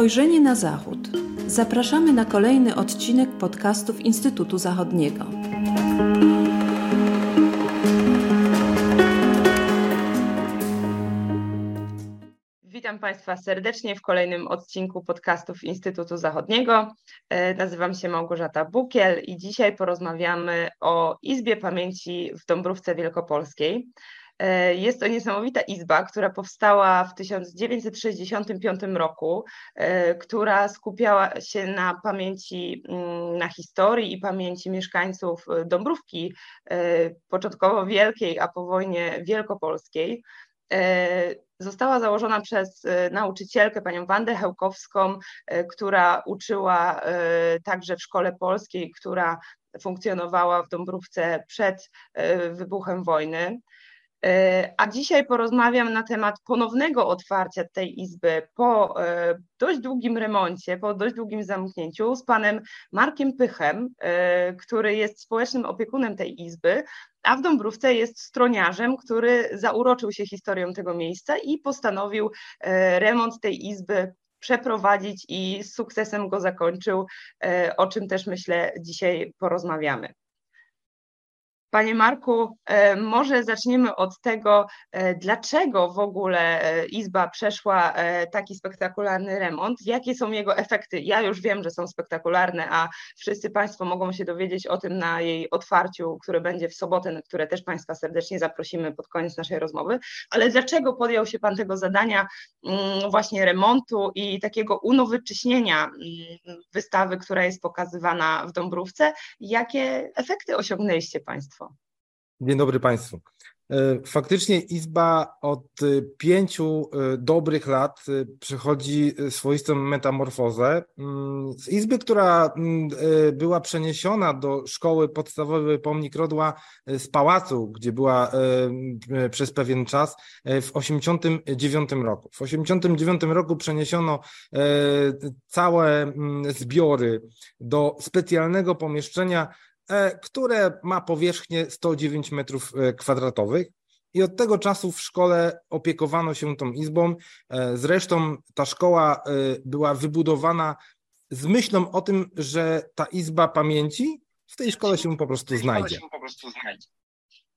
Spojrzenie na Zachód. Zapraszamy na kolejny odcinek podcastów Instytutu Zachodniego. Witam Państwa serdecznie w kolejnym odcinku podcastów Instytutu Zachodniego. E, nazywam się Małgorzata Bukiel i dzisiaj porozmawiamy o Izbie Pamięci w Dąbrówce Wielkopolskiej. E, jest to niesamowita izba, która powstała w 1965 roku, e, która skupiała się na pamięci, mm, na historii i pamięci mieszkańców Dąbrówki, początkowo wielkiej, a po wojnie wielkopolskiej. E, została założona przez e, nauczycielkę, panią Wandę Hełkowską, e, która uczyła także w szkole polskiej, która funkcjonowała w Dąbrówce przed wybuchem wojny. E, a dzisiaj porozmawiam na temat ponownego otwarcia tej izby po e, dość długim remoncie, po dość długim zamknięciu z panem Markiem Pychem, e, który jest społecznym opiekunem tej izby, a w Dąbrówce jest stroniarzem, który zauroczył się historią tego miejsca i postanowił remont tej izby przeprowadzić i z sukcesem go zakończył, o czym też myślę dzisiaj porozmawiamy. Panie Marku, e, może zaczniemy od tego, e, dlaczego w ogóle e, Izba przeszła taki spektakularny remont, jakie są jego efekty. Ja już wiem, że są spektakularne, a wszyscy Państwo mogą się dowiedzieć o tym na jej otwarciu, które będzie w sobotę, na które też Państwa serdecznie zaprosimy pod koniec naszej rozmowy. Ale dlaczego podjął się Pan tego zadania mm, właśnie remontu i takiego unowocześnienia mm, wystawy, która jest pokazywana w Dąbrówce? Jakie efekty osiągnęliście Państwo? Dzień dobry Państwu. E, faktycznie Izba od e, pięciu e, dobrych lat przechodzi swoistą metamorfozę. Mm, z Izby, która mm, była przeniesiona do szkoły podstawowej Pomnik Rodła z pałacu, gdzie była przez pewien czas, w 1989 roku. W 1989 roku przeniesiono całe mm, zbiory do specjalnego pomieszczenia które ma powierzchnię 109 metrów e, kwadratowych. I od tego czasu w szkole opiekowano się tą izbą. E, zresztą ta szkoła była wybudowana z myślą o tym, że ta izba pamięci w tej szkole się po prostu znajdzie.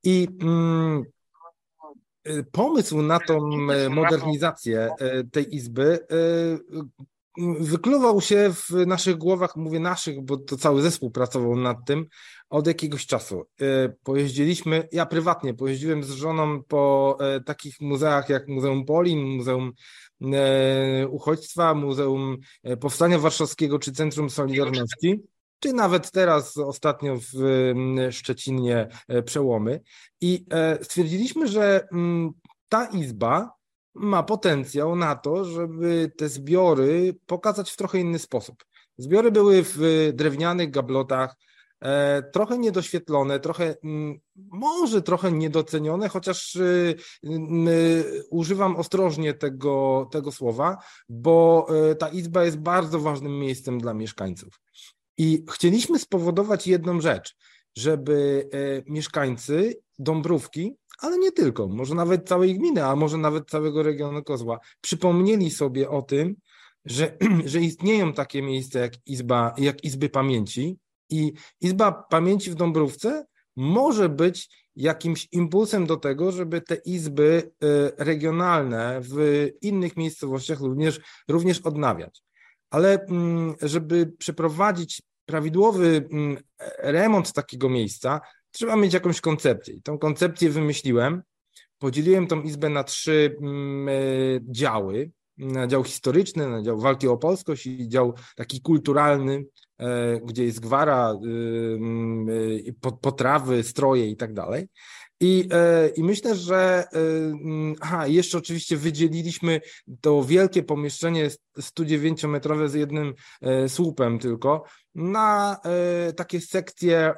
I mm, pomysł na tą modernizację tej izby wykluwał się w naszych głowach, mówię naszych, bo to cały zespół pracował nad tym od jakiegoś czasu. E, pojeździliśmy, ja prywatnie pojeździłem z żoną po e, takich muzeach jak Muzeum Polin, Muzeum e, Uchodźstwa, Muzeum Powstania Warszawskiego czy Centrum Solidarności czy nawet teraz ostatnio w Szczecinie przełomy. I stwierdziliśmy, że ta izba ma potencjał na to, żeby te zbiory pokazać w trochę inny sposób. Zbiory były w drewnianych gablotach, e, trochę niedoświetlone, trochę, mm, może trochę niedocenione, chociaż y, y, używam ostrożnie tego, tego słowa, bo e, ta izba jest bardzo ważnym miejscem dla mieszkańców. I chcieliśmy spowodować jedną rzecz, żeby e, mieszkańcy Dąbrówki ale nie tylko, może nawet całej gminy, a może nawet całego regionu Kozła, przypomnieli sobie o tym, że, że istnieją takie miejsca jak, izba, jak Izby Pamięci i Izba Pamięci w Dąbrówce może być jakimś impulsem do tego, żeby te izby y, regionalne w innych miejscowościach również, również odnawiać. Ale mm, żeby przeprowadzić prawidłowy mm, remont takiego miejsca, trzeba mieć jakąś koncepcję. I tą koncepcję wymyśliłem. Podzieliłem tą izbę na trzy mm, e, działy. Na dział historyczny, na dział walki o polskość i dział taki kulturalny, e, gdzie jest gwara, y, mm, y, potrawy, stroje i tak dalej. I, e, I myślę, że mm, aha, jeszcze oczywiście wydzieliliśmy to wielkie pomieszczenie 109-metrowe z jednym słupem tylko, na e, takie sekcje, e,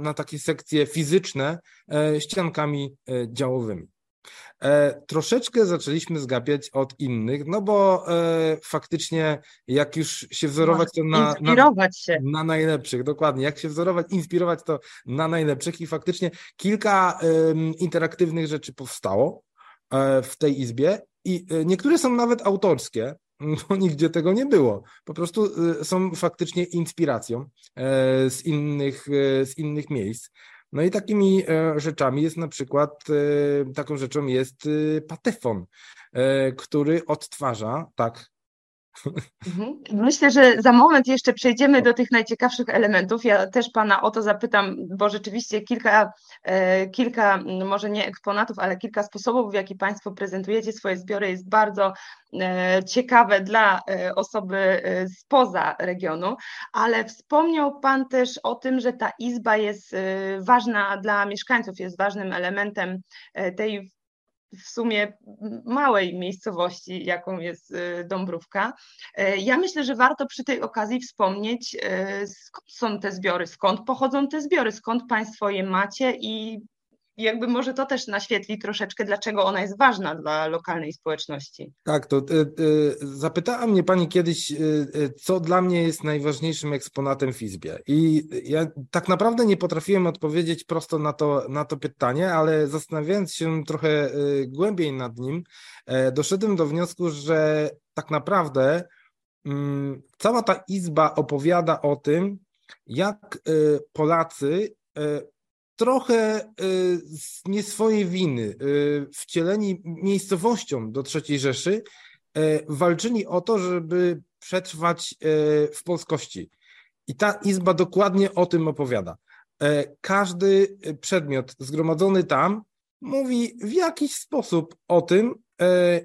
na takie sekcje fizyczne e, ściankami działowymi. Troszeczkę zaczęliśmy zgapiać od innych, no bo faktycznie jak już się wzorować, to na, inspirować na, się. na najlepszych, dokładnie, jak się wzorować, inspirować to na najlepszych i faktycznie kilka interaktywnych rzeczy powstało w tej izbie i niektóre są nawet autorskie, bo nigdzie tego nie było. Po prostu są faktycznie inspiracją z innych, z innych miejsc. No i takimi rzeczami jest na przykład, taką rzeczą jest patefon, który odtwarza, tak. Myślę, że za moment jeszcze przejdziemy do tych najciekawszych elementów. Ja też Pana o to zapytam, bo rzeczywiście kilka, e, kilka może nie eksponatów, ale kilka sposobów, w jaki Państwo prezentujecie swoje zbiory jest bardzo e, ciekawe dla e, osoby spoza regionu, ale wspomniał Pan też o tym, że ta izba jest ważna dla mieszkańców, jest ważnym elementem tej w sumie małej miejscowości, jaką jest y, Dąbrówka. E, ja myślę, że warto przy tej okazji wspomnieć, e, skąd są te zbiory, skąd pochodzą te zbiory, skąd Państwo je macie i jakby może to też naświetli troszeczkę, dlaczego ona jest ważna dla lokalnej społeczności. Tak, to y, y, zapytała mnie pani kiedyś, y, co dla mnie jest najważniejszym eksponatem w Izbie. I ja tak naprawdę nie potrafiłem odpowiedzieć prosto na to, na to pytanie, ale zastanawiając się trochę głębiej nad nim, doszedłem do wniosku, że tak naprawdę mm, cała ta izba opowiada o tym, jak Polacy trochę y, z nie swojej winy, y, wcieleni miejscowością do III Rzeszy, y, walczyli o to, żeby przetrwać w polskości. I ta izba dokładnie o tym opowiada. Każdy przedmiot zgromadzony tam mówi w jakiś sposób o tym,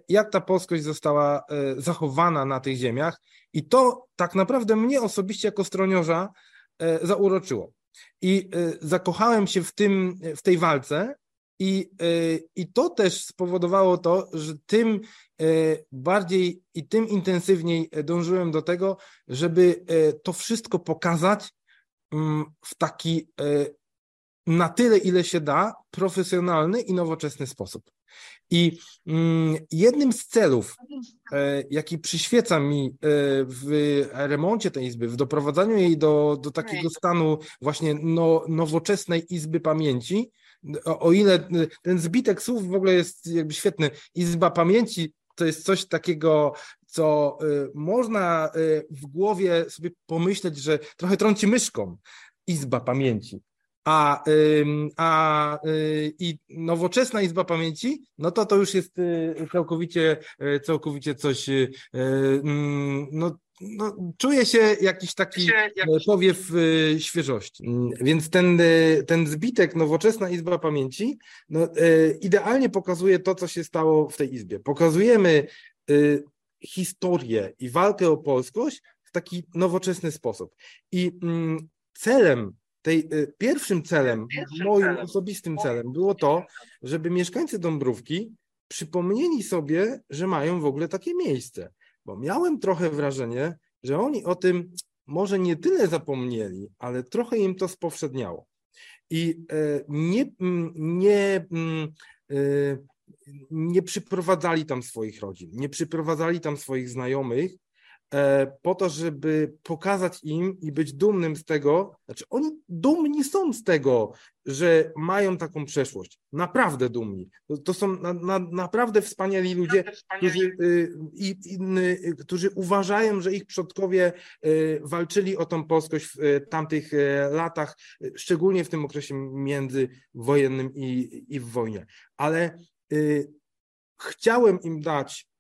jak ta polskość została zachowana na tych ziemiach. I to tak naprawdę mnie osobiście jako stroniorza zauroczyło. I y, zakochałem się w, tym, w tej walce, i, y, I to też spowodowało to, że tym y, bardziej i tym intensywniej dążyłem do tego, żeby to wszystko pokazać mm, w taki na tyle, ile się da, profesjonalny i nowoczesny sposób. I mm, jednym z celów, e, jaki przyświeca mi e, w remoncie tej izby, w doprowadzaniu jej do, do takiego stanu właśnie no, nowoczesnej izby pamięci, o, o ile e, ten zbitek słów w ogóle jest jakby świetny, izba pamięci to jest coś takiego, co można w głowie sobie pomyśleć, że trochę trąci myszką. Izba pamięci a, a y, i nowoczesna Izba Pamięci, no to to już jest y, całkowicie, y, całkowicie coś, mm, no, no, czuję się jakiś taki powiew świeżości. Mm, więc ten, ten zbitek Nowoczesna Izba Pamięci no, idealnie pokazuje to, co się stało w tej izbie. Pokazujemy historię i walkę o polskość w taki nowoczesny sposób. I mm, celem tej y, pierwszym celem, pierwszym moim celem. osobistym celem było to, żeby mieszkańcy Dąbrówki przypomnieli sobie, że mają w ogóle takie miejsce. Bo miałem trochę wrażenie, że oni o tym może nie tyle zapomnieli, ale trochę im to spowszedniało. I e, nie, nie, e, nie przyprowadzali tam swoich rodzin, nie przyprowadzali tam swoich znajomych, po to, żeby pokazać im i być dumnym z tego, znaczy oni dumni są z tego, że mają taką przeszłość, naprawdę dumni. To, są na, na, naprawdę wspaniali ludzie, którzy, y, i, y, którzy uważają, że ich przodkowie y, walczyli o tą polskość w tamtych latach, szczególnie w tym okresie międzywojennym i, i w wojnie. Ale chciałem im dać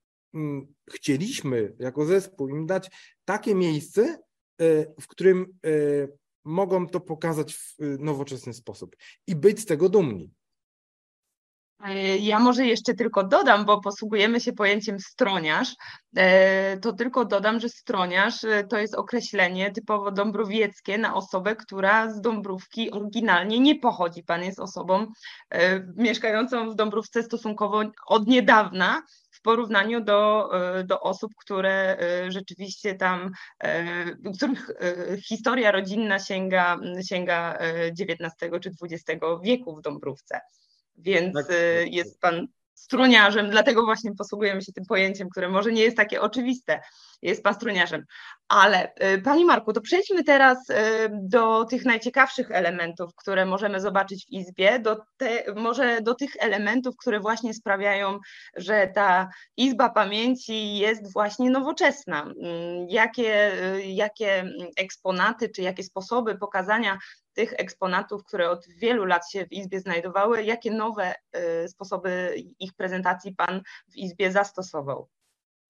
chcieliśmy jako zespół im dać takie miejsce, e, w którym e, mogą to pokazać w e, nowoczesny sposób i być z tego dumni. Ja może jeszcze tylko dodam, bo posługujemy się pojęciem stroniarz, to tylko dodam, że stroniarz to jest określenie typowo dąbrowieckie na osobę, która z Dąbrówki oryginalnie nie pochodzi. Pan jest osobą mieszkającą w Dąbrówce stosunkowo od niedawna, porównaniu do, e, do osób, które e, rzeczywiście tam, e, których historia rodzinna sięga, sięga XIX czy XX wieku w Dąbrówce. Więc tak, tak, tak. jest pan struniarzem, dlatego właśnie posługujemy się tym pojęciem, które może nie jest takie oczywiste. Jest pan struniarzem. Ale y, Pani Marku, to przejdźmy teraz y, do tych najciekawszych elementów, które możemy zobaczyć w Izbie, do te, może do tych elementów, które właśnie sprawiają, że ta Izba Pamięci jest właśnie nowoczesna. Mm, jakie, y, jakie eksponaty, czy jakie sposoby pokazania tych eksponatów, które od wielu lat się w Izbie znajdowały, jakie nowe sposoby ich prezentacji Pan w Izbie zastosował?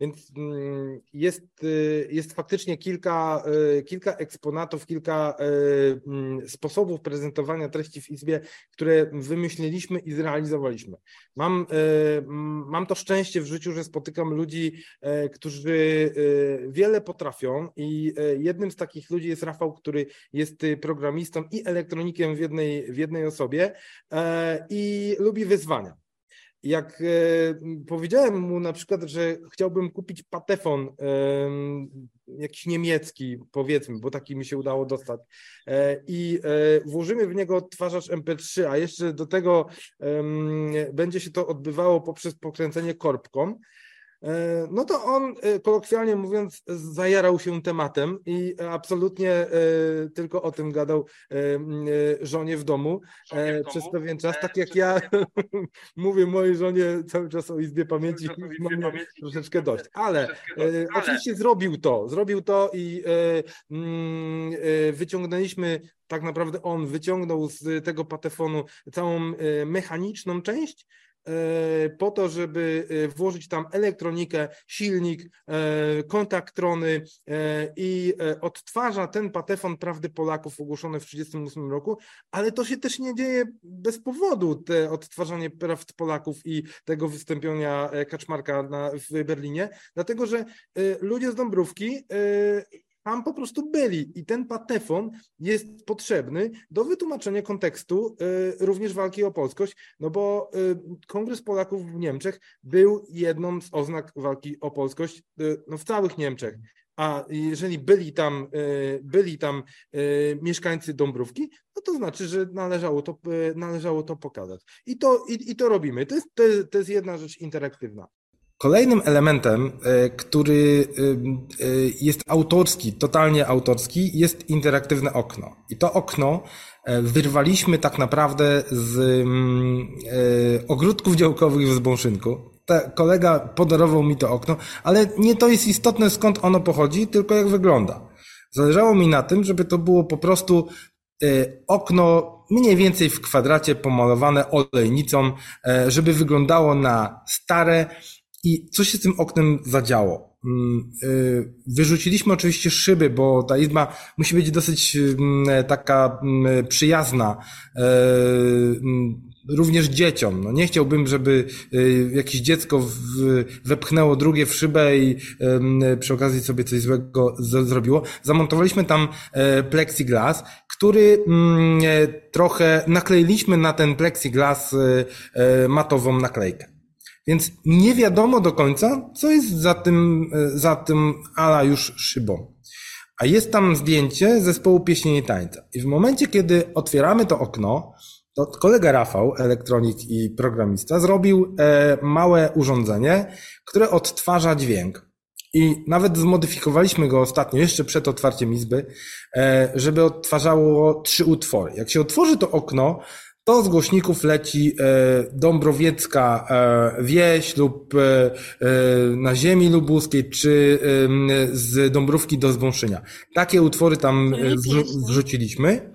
Więc mm, jest, y, jest faktycznie kilka, y, kilka eksponatów, kilka y, mm, sposobów prezentowania treści w Izbie, które wymyśliliśmy i zrealizowaliśmy. Mam, mam to szczęście w życiu, że spotykam ludzi, którzy wiele potrafią i jednym z takich ludzi jest Rafał, który jest programistą i elektronikiem w jednej, w jednej osobie i lubi wyzwania jak e, powiedziałem mu na przykład, że chciałbym kupić patefon e, jakiś niemiecki, powiedzmy, bo taki mi się udało dostać, e, i włożymy w niego odtwarzacz MP3, a jeszcze do tego będzie się to odbywało poprzez pokręcenie korbką, no to on, e, kolokwialnie mówiąc, zajarał się tematem i absolutnie e, tylko o tym gadał żonie w domu żonie w domu. przez pewien czas, tak jak ja mówię mojej żonie cały czas o Izbie Pamięci, mam troszeczkę dość. Ale, ale oczywiście zrobił to, zrobił to i wyciągnęliśmy tak naprawdę on wyciągnął z tego patefonu całą mechaniczną część, E, po to, żeby e, włożyć tam elektronikę, silnik, e, kontaktrony i odtwarza ten patefon prawdy Polaków ogłoszony w 1938 roku, ale to się też nie dzieje bez powodu, te odtwarzanie prawd Polaków i tego wystąpienia Kaczmarka na, w Berlinie, dlatego że ludzie z Dąbrówki tam po prostu byli i ten patefon jest potrzebny do wytłumaczenia kontekstu y, również walki o polskość, no bo y, Kongres Polaków w Niemczech był jedną z oznak walki o polskość y, no, w całych Niemczech. A jeżeli byli tam, byli tam mieszkańcy Dąbrówki, no to znaczy, że należało to, należało to pokazać. I to, i, i to robimy. To jest, to jest jedna rzecz interaktywna. Kolejnym elementem, e, który e, e, jest autorski, totalnie autorski, jest interaktywne okno. I to okno wyrwaliśmy tak naprawdę z mm, ogródków działkowych w Zbąszynku. kolega podarował mi to okno, ale nie to jest istotne skąd ono pochodzi, tylko jak wygląda. Zależało mi na tym, żeby to było po prostu okno mniej więcej w kwadracie pomalowane olejnicą, żeby wyglądało na stare, i co się z tym oknem zadziało? Mm, y, wyrzuciliśmy oczywiście szyby, bo ta izba musi być dosyć mm, taka mm, przyjazna e, również dzieciom. No nie chciałbym, żeby jakieś dziecko wepchnęło drugie w szybę i przy okazji sobie coś złego zrobiło. Zamontowaliśmy tam e, plexiglas, który e, trochę nakleiliśmy na ten plexiglas matową naklejkę. Więc nie wiadomo do końca, co jest za tym, e, za tym ala już szybą. A jest tam zdjęcie zespołu pieśni i tańca. I w momencie, kiedy otwieramy to okno, to kolega Rafał, elektronik i programista, zrobił e, małe urządzenie, które odtwarza dźwięk. I nawet zmodyfikowaliśmy go ostatnio, jeszcze przed otwarciem izby, e, żeby odtwarzało trzy utwory. Jak się otworzy to okno, to z głośników leci e, Dąbrowiecka e, wieś lub e, na ziemi lubuskiej, czy z Dąbrówki do Zbąszynia. Takie utwory tam wrzuciliśmy.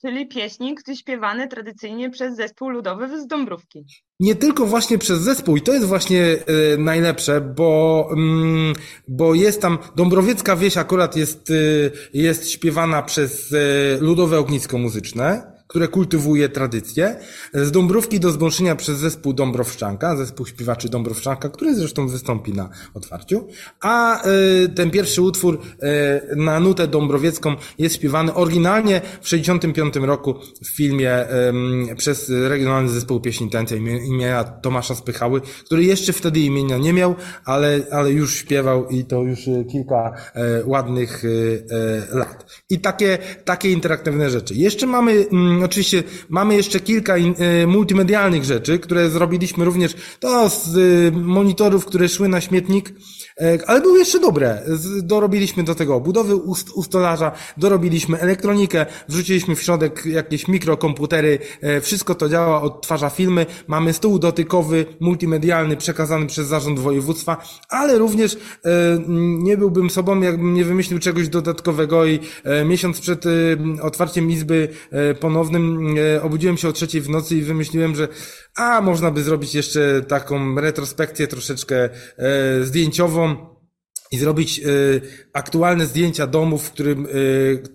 Czyli pieśnik śpiewany tradycyjnie przez zespół ludowy z Dąbrówki. Nie tylko właśnie przez zespół i to jest właśnie najlepsze, bo, mm, bo jest tam, Dąbrowiecka wieś akurat jest, jest śpiewana przez ludowe ognisko muzyczne które kultywuje tradycję. Z Dąbrówki do Zbąszynia przez zespół Dąbrowszczanka, zespół śpiewaczy Dąbrowszczanka, który zresztą wystąpi na otwarciu. A y, ten pierwszy utwór y, na nutę dąbrowiecką jest śpiewany oryginalnie w 65 roku w filmie y, przez regionalny zespół pieśni tańca imienia Tomasza Spychały, który jeszcze wtedy imienia nie miał, ale, ale już śpiewał i to już kilka ładnych lat. I takie, takie interaktywne rzeczy. Jeszcze mamy oczywiście mamy jeszcze kilka y, multimedialnych rzeczy, które zrobiliśmy również to z y, monitorów, które szły na śmietnik, E, ale były jeszcze dobre. Dorobiliśmy do tego budowy ust, ustolarza, dorobiliśmy elektronikę, wrzuciliśmy w środek jakieś mikrokomputery, e, wszystko to działa, odtwarza filmy, mamy stół dotykowy, multimedialny, przekazany przez zarząd województwa, ale również e, nie byłbym sobą, jakbym nie wymyślił czegoś dodatkowego i miesiąc przed otwarciem izby ponownym obudziłem się o trzeciej w nocy i wymyśliłem, że a można by zrobić jeszcze taką retrospekcję troszeczkę zdjęciową, i zrobić y, aktualne zdjęcia domów, w, którym,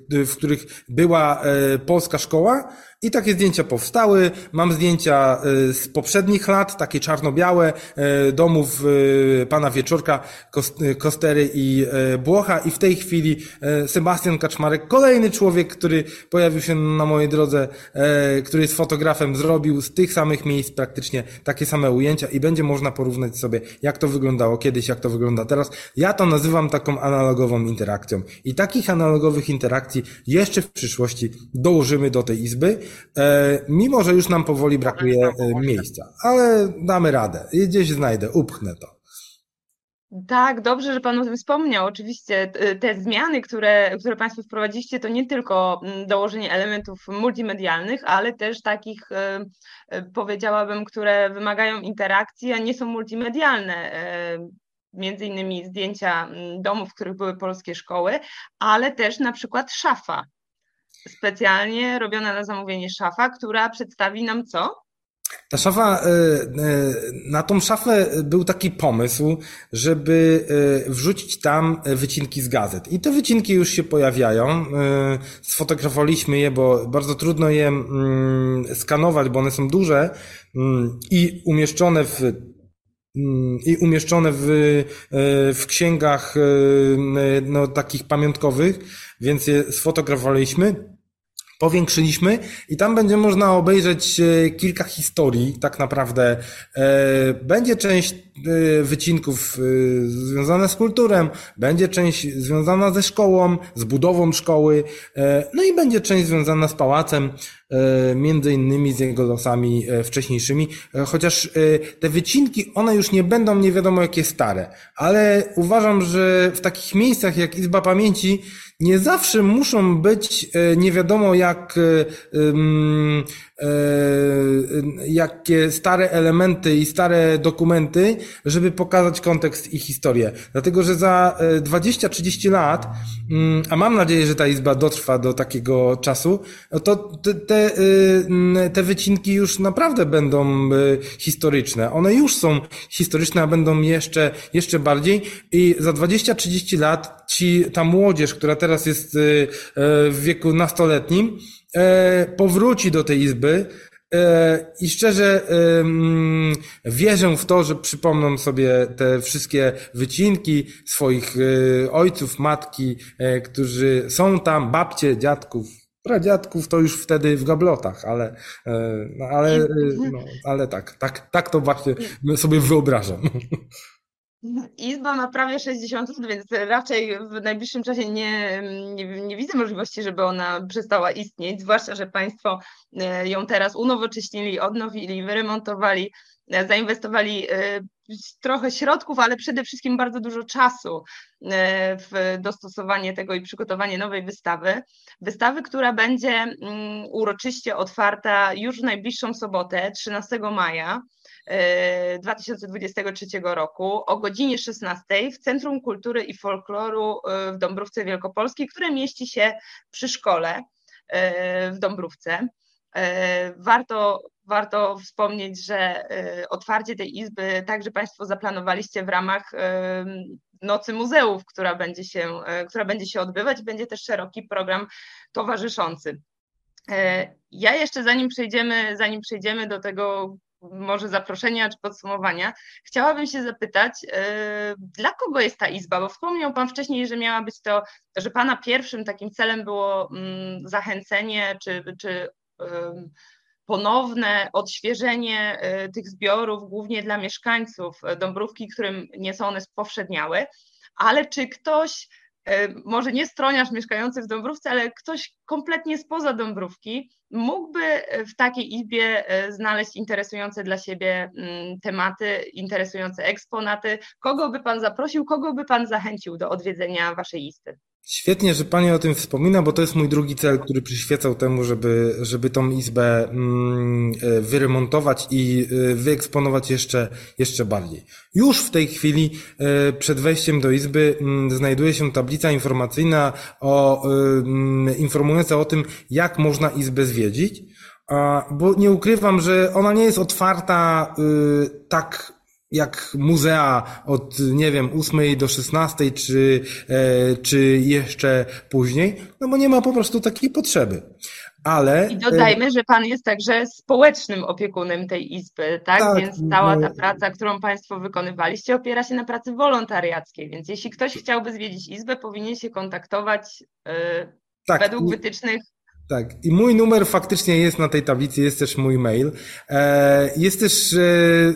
w których była polska szkoła, i takie zdjęcia powstały. Mam zdjęcia y, z poprzednich lat, takie czarno-białe, y, domów y, pana Wieczorka, Kostery i Błocha. I w tej chwili Sebastian Kaczmarek, kolejny człowiek, który pojawił się na mojej drodze, który jest fotografem, zrobił z tych samych miejsc praktycznie takie same ujęcia i będzie można porównać sobie, jak to wyglądało kiedyś, jak to wygląda teraz. Ja to nazywam taką analogową interakcją. I takich analogowych interakcji jeszcze w przyszłości dołożymy do tej izby. E, mimo, że już nam powoli brakuje e, miejsca, ale damy radę. Gdzieś znajdę, upchnę to. Tak, dobrze, że Pan o tym wspomniał. Oczywiście te zmiany, które, które Państwo wprowadziliście, to nie tylko mm, dołożenie elementów multimedialnych, ale też takich, e, powiedziałabym, które wymagają interakcji, a nie są multimedialne. Między innymi zdjęcia mm, domów, w których były polskie szkoły, ale też na przykład szafa specjalnie robiona na zamówienie szafa, która przedstawi nam co? Ta szafa, e, e, na tą szafę był taki pomysł, żeby e, wrzucić tam wycinki z gazet. I te wycinki już się pojawiają. Sfotografowaliśmy je, bo bardzo trudno je mm, skanować, bo one są duże mm, i umieszczone w mm, i umieszczone w, w księgach no, takich pamiątkowych, więc je sfotografowaliśmy powiększyliśmy i tam będzie można obejrzeć e, kilka historii, tak naprawdę. E, będzie część e, wycinków związana z kulturą, będzie część związana ze szkołą, z budową szkoły, no i będzie część związana z pałacem, między innymi z jego losami wcześniejszymi, chociaż te wycinki, one już nie będą nie wiadomo jakie stare, ale uważam, że w takich miejscach jak Izba Pamięci nie zawsze muszą być e, nie wiadomo jak e, e, jakie stare elementy i stare dokumenty, żeby pokazać kontekst i historię. Dlatego, że za 20-30 lat, mm, a mam nadzieję, że ta izba dotrwa do takiego czasu, to te, te, te wycinki już naprawdę będą historyczne. One już są historyczne, a będą jeszcze, jeszcze bardziej i za 20-30 lat ci, ta młodzież, która teraz teraz jest y, y, w wieku nastoletnim, e, powróci do tej izby e, i szczerze wierzę w to, że przypomną sobie te wszystkie wycinki swoich ojców, matki, e, którzy są tam, babcie, dziadków, pradziadków to już wtedy w gablotach, ale, no, ale, no, ale tak, tak, tak to właśnie sobie wyobrażam. Izba ma prawie 60 lat, więc raczej w najbliższym czasie nie, nie, nie, widzę możliwości, żeby ona przestała istnieć, zwłaszcza, że Państwo e, ją teraz unowocześnili, odnowili, wyremontowali, e, zainwestowali e, trochę środków, ale przede wszystkim bardzo dużo czasu w dostosowanie tego i przygotowanie nowej wystawy. Wystawy, która będzie mm, uroczyście otwarta już w najbliższą sobotę, 13 maja 2023 roku o godzinie 16 w Centrum Kultury i Folkloru e, w Dąbrówce Wielkopolskiej, które mieści się przy szkole e, w Dąbrówce. E, warto, warto wspomnieć, że otwarcie tej izby także Państwo zaplanowaliście w ramach Nocy Muzeów, która będzie się, która będzie się odbywać. Będzie też szeroki program towarzyszący. Ja jeszcze zanim przejdziemy, zanim przejdziemy do tego może zaproszenia czy podsumowania, chciałabym się zapytać, e, dla kogo jest ta izba? Bo wspomniał Pan wcześniej, że miała być to, że Pana pierwszym takim celem było mm, zachęcenie czy, czy ponowne odświeżenie e, tych zbiorów, głównie dla mieszkańców Dąbrówki, którym nie są one spowszedniałe, ale czy ktoś może nie stroniarz mieszkający w Dąbrówce, ale ktoś kompletnie spoza Dąbrówki mógłby w takiej izbie znaleźć interesujące dla siebie mm, tematy, interesujące eksponaty. Kogo by Pan zaprosił, kogo by Pan zachęcił do odwiedzenia Waszej izby? Świetnie, że Pani o tym wspomina, bo to jest mój drugi cel, który przyświecał temu, żeby, żeby tą izbę mm, e, wyremontować i e, wyeksponować jeszcze, jeszcze bardziej. Już w tej chwili e, przed wejściem do izby mm, znajduje się tablica informacyjna o, mm, informująca o tym, jak można izbę zwiedzić. Bo nie ukrywam, że ona nie jest otwarta tak jak muzea od, nie wiem, 8 do 16, czy, e, czy jeszcze później, no bo nie ma po prostu takiej potrzeby. Ale... I dodajmy, że Pan jest także społecznym opiekunem tej izby, tak? tak więc cała no... ta praca, którą Państwo wykonywaliście, opiera się na pracy wolontariackiej. Więc jeśli ktoś chciałby zwiedzić izbę, powinien się kontaktować yy, tak. według wytycznych tak, i mój numer faktycznie jest na tej tablicy, jest też mój mail. E, jest też e,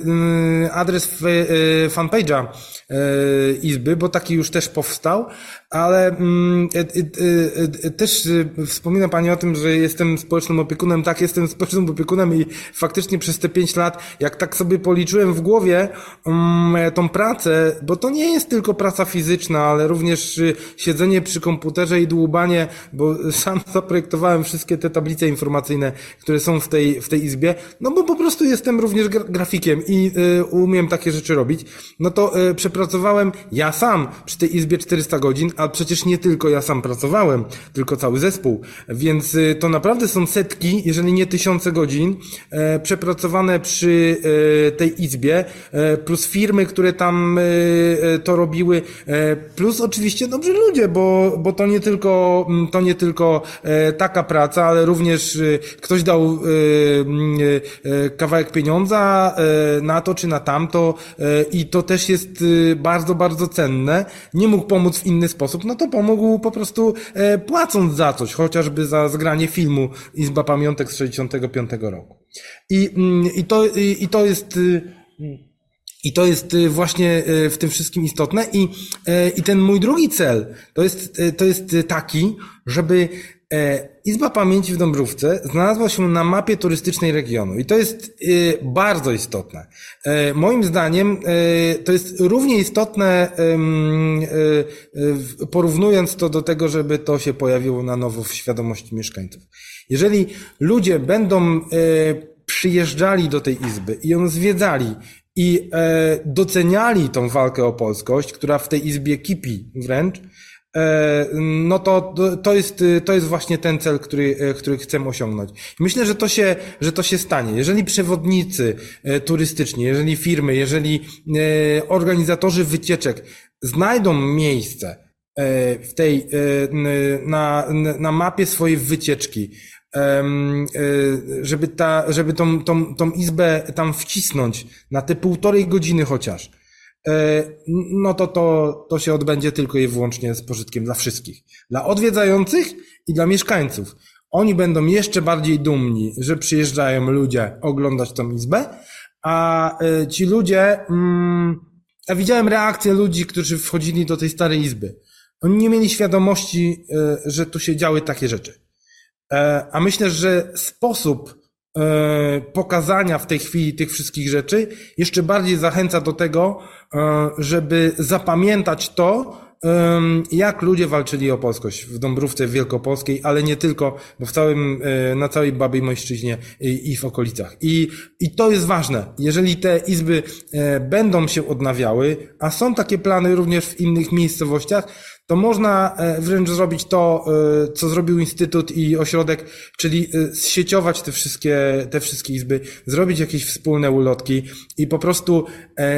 mm, adres e, fanpage'a Izby, bo taki już też powstał, ale mm, też wspomina Pani o tym, że jestem społecznym opiekunem. Tak, jestem społecznym opiekunem i faktycznie przez te pięć lat, jak tak sobie policzyłem w głowie mm, tą pracę, bo to nie jest tylko praca fizyczna, ale również siedzenie przy komputerze i dłubanie, bo sam zaprojektowałem wszystkie te tablice informacyjne, które są w tej, w tej izbie, no bo po prostu jestem również grafikiem i y, umiem takie rzeczy robić, no to y, przepracowałem ja sam przy tej izbie 400 godzin, a przecież nie tylko ja sam pracowałem, tylko cały zespół, więc y, to naprawdę są setki, jeżeli nie tysiące godzin e, przepracowane przy e, tej izbie, e, plus firmy, które tam to robiły, plus oczywiście dobrzy ludzie, bo, bo to nie tylko, to nie tylko taka praca, ale również y, ktoś dał y, y, kawałek pieniądza na to czy na tamto i to też jest bardzo, bardzo cenne. Nie mógł pomóc w inny sposób, no to pomógł po prostu e, płacąc za coś, chociażby za zgranie filmu Izba Pamiątek z 65 roku. I, mm, i, to, i, i to jest i to jest właśnie w tym wszystkim istotne. I, i ten mój drugi cel to jest, to jest taki, żeby E, Izba Pamięci w Dąbrówce znalazła się na mapie turystycznej regionu i to jest e, bardzo istotne. E, moim zdaniem to jest równie istotne, porównując to do tego, żeby to się pojawiło na nowo w świadomości mieszkańców. Jeżeli ludzie będą przyjeżdżali do tej izby i ją zwiedzali i doceniali tą walkę o polskość, która w tej izbie kipi wręcz, E, no to, to, jest, to jest właśnie ten cel, który, e, który chcemy osiągnąć. Myślę, że to, się, że to się stanie. Jeżeli przewodnicy e, turystyczni, jeżeli firmy, jeżeli organizatorzy wycieczek znajdą miejsce w tej, na, na mapie swojej wycieczki, żeby, ta, żeby tą, tą, tą izbę tam wcisnąć na te półtorej godziny chociaż, E, no to, to to się odbędzie tylko i wyłącznie z pożytkiem dla wszystkich. Dla odwiedzających i dla mieszkańców. Oni będą jeszcze bardziej dumni, że przyjeżdżają ludzie oglądać tą izbę, a e, ci ludzie, mm, ja widziałem reakcję ludzi, którzy wchodzili do tej starej izby. Oni nie mieli świadomości, e, że tu się działy takie rzeczy. A myślę, że sposób pokazania w tej chwili tych wszystkich rzeczy jeszcze bardziej zachęca do tego, E, żeby zapamiętać to, jak ludzie walczyli o polskość w Dąbrówce Wielkopolskiej, ale nie tylko, bo w całym, e, na całej Babej Mojszczyźnie i w okolicach. I, I to jest ważne. Jeżeli te izby e, będą się odnawiały, a są takie plany również w innych miejscowościach, to można e, wręcz zrobić to, e, co zrobił Instytut i ośrodek, czyli e, zsieciować te wszystkie, te wszystkie izby, zrobić jakieś wspólne ulotki i po prostu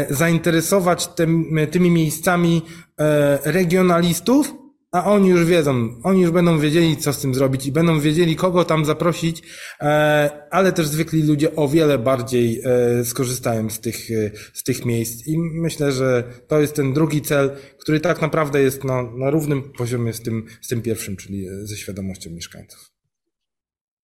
zainteresować tym, tymi miejscami regionalistów, a oni już wiedzą, oni już będą wiedzieli, co z tym zrobić i będą wiedzieli, kogo tam zaprosić, e, ale też zwykli ludzie o wiele bardziej e, skorzystają z tych, e, z tych miejsc i myślę, że to jest ten drugi cel, który tak naprawdę jest na, na równym poziomie z tym, z tym pierwszym, czyli ze świadomością mieszkańców.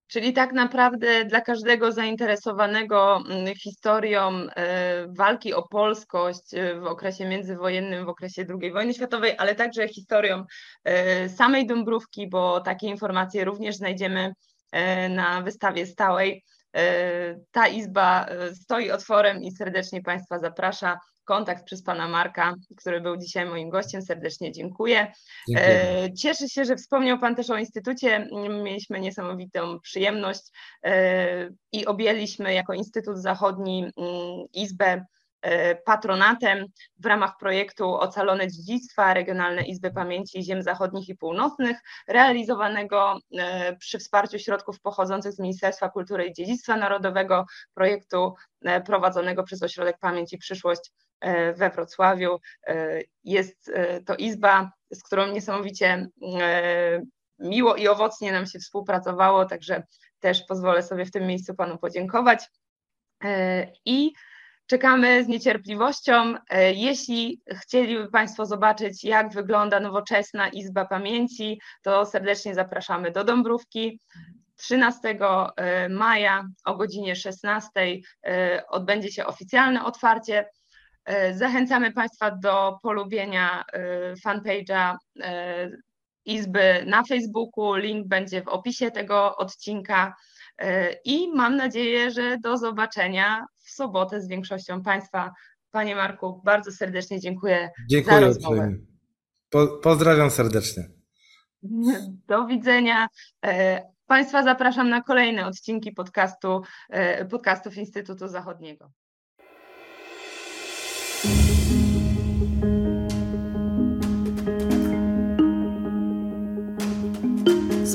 Czyli tak naprawdę dla każdego zainteresowanego mm, historią e, walki o polskość e, w okresie międzywojennym, w okresie II wojny światowej, ale także historią e, samej Dąbrówki, bo takie informacje również znajdziemy na wystawie stałej. Ta izba stoi otworem i serdecznie Państwa zaprasza kontakt przez pana Marka, który był dzisiaj moim gościem. Serdecznie dziękuję. dziękuję. E, cieszę się, że wspomniał pan też o Instytucie. Mieliśmy niesamowitą przyjemność e, i objęliśmy jako Instytut Zachodni mm, Izbę e, patronatem w ramach projektu Ocalone Dziedzictwa Regionalne Izby Pamięci Ziem Zachodnich i Północnych, realizowanego przy wsparciu środków pochodzących z Ministerstwa Kultury i Dziedzictwa Narodowego, projektu prowadzonego przez Ośrodek Pamięć i Przyszłość we Wrocławiu. E, jest e, to izba, z którą niesamowicie miło i owocnie nam się współpracowało, także też pozwolę sobie w tym miejscu Panu podziękować. I czekamy z niecierpliwością. Jeśli chcieliby Państwo zobaczyć, jak wygląda nowoczesna Izba Pamięci, to serdecznie zapraszamy do Dąbrówki. 13 maja o godzinie 16 odbędzie się oficjalne otwarcie E, zachęcamy Państwa do polubienia e, fanpage'a e, Izby na Facebooku. Link będzie w opisie tego odcinka. I mam nadzieję, że do zobaczenia w sobotę z większością Państwa. Panie Marku, bardzo serdecznie dziękuję, dziękuję za rozmowę. Po, pozdrawiam serdecznie. Do widzenia. Państwa zapraszam na kolejne odcinki podcastu, podcastów Instytutu Zachodniego.